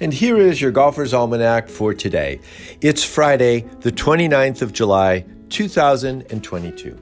And here is your Golfer's Almanac for today. It's Friday, the 29th of July, 2022.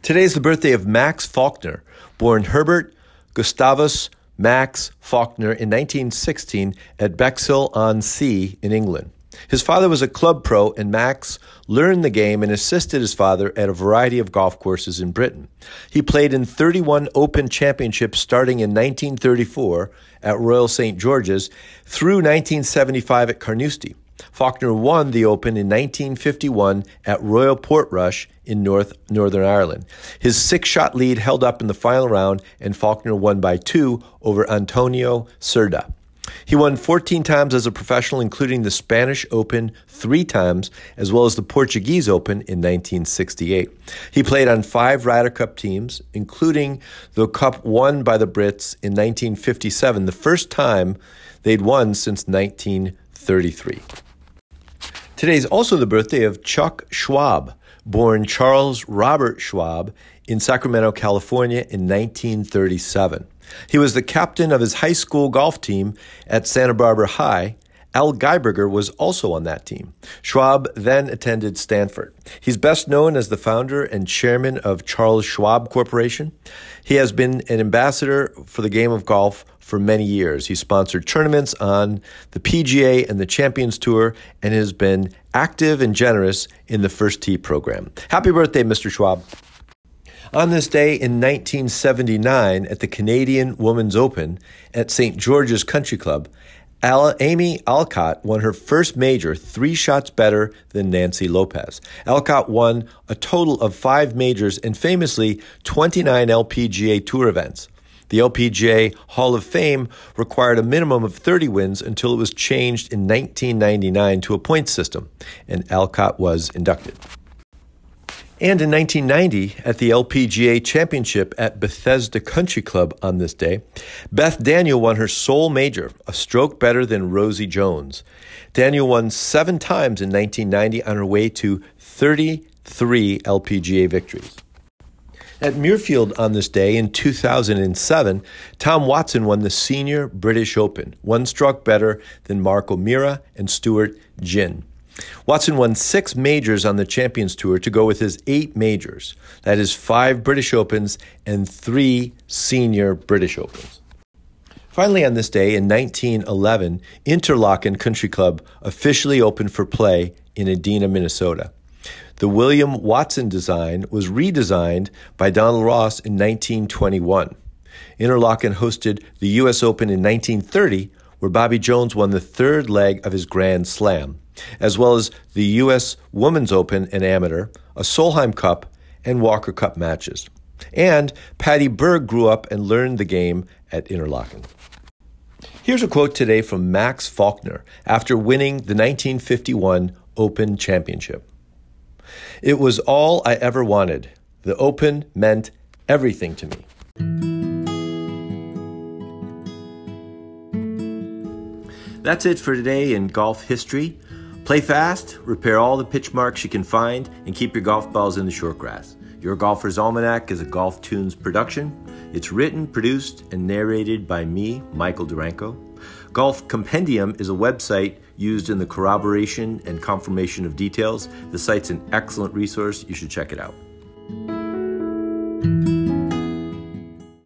Today is the birthday of Max Faulkner, born Herbert Gustavus Max Faulkner in 1916 at Bexhill on Sea in England. His father was a club pro, and Max learned the game and assisted his father at a variety of golf courses in Britain. He played in 31 Open Championships starting in 1934 at Royal St. George's through 1975 at Carnoustie. Faulkner won the Open in 1951 at Royal Portrush in North Northern Ireland. His six-shot lead held up in the final round, and Faulkner won by two over Antonio Cerda. He won 14 times as a professional, including the Spanish Open three times, as well as the Portuguese Open in 1968. He played on five Ryder Cup teams, including the Cup won by the Brits in 1957, the first time they'd won since 1933. Today is also the birthday of Chuck Schwab, born Charles Robert Schwab in Sacramento, California in 1937. He was the captain of his high school golf team at Santa Barbara High. Al Geiberger was also on that team. Schwab then attended Stanford. He's best known as the founder and chairman of Charles Schwab Corporation. He has been an ambassador for the game of golf for many years. He sponsored tournaments on the PGA and the Champions Tour and has been active and generous in the First Tee program. Happy birthday, Mr. Schwab. On this day in 1979 at the Canadian Women's Open at St. George's Country Club, Amy Alcott won her first major three shots better than Nancy Lopez. Alcott won a total of five majors and famously 29 LPGA Tour events. The LPGA Hall of Fame required a minimum of 30 wins until it was changed in 1999 to a point system, and Alcott was inducted. And in 1990, at the LPGA Championship at Bethesda Country Club on this day, Beth Daniel won her sole major, a stroke better than Rosie Jones. Daniel won seven times in 1990 on her way to 33 LPGA victories. At Muirfield on this day in 2007, Tom Watson won the Senior British Open, one stroke better than Mark O'Meara and Stewart Ginn. Watson won six majors on the Champions Tour to go with his eight majors. That is five British Opens and three senior British Opens. Finally, on this day in 1911, Interlachen Country Club officially opened for play in Edina, Minnesota. The William Watson design was redesigned by Donald Ross in 1921. Interlachen hosted the U.S. Open in 1930, where Bobby Jones won the third leg of his Grand Slam as well as the U.S. Women's Open and Amateur, a Solheim Cup, and Walker Cup matches. And Patty Berg grew up and learned the game at Interlachen. Here's a quote today from Max Faulkner after winning the 1951 Open Championship. It was all I ever wanted. The Open meant everything to me. That's it for today in golf history. Play fast, repair all the pitch marks you can find, and keep your golf balls in the short grass. Your Golfer's Almanac is a GolfToons production. It's written, produced, and narrated by me, Michael Duranko. Golf Compendium is a website used in the corroboration and confirmation of details. The site's an excellent resource. You should check it out.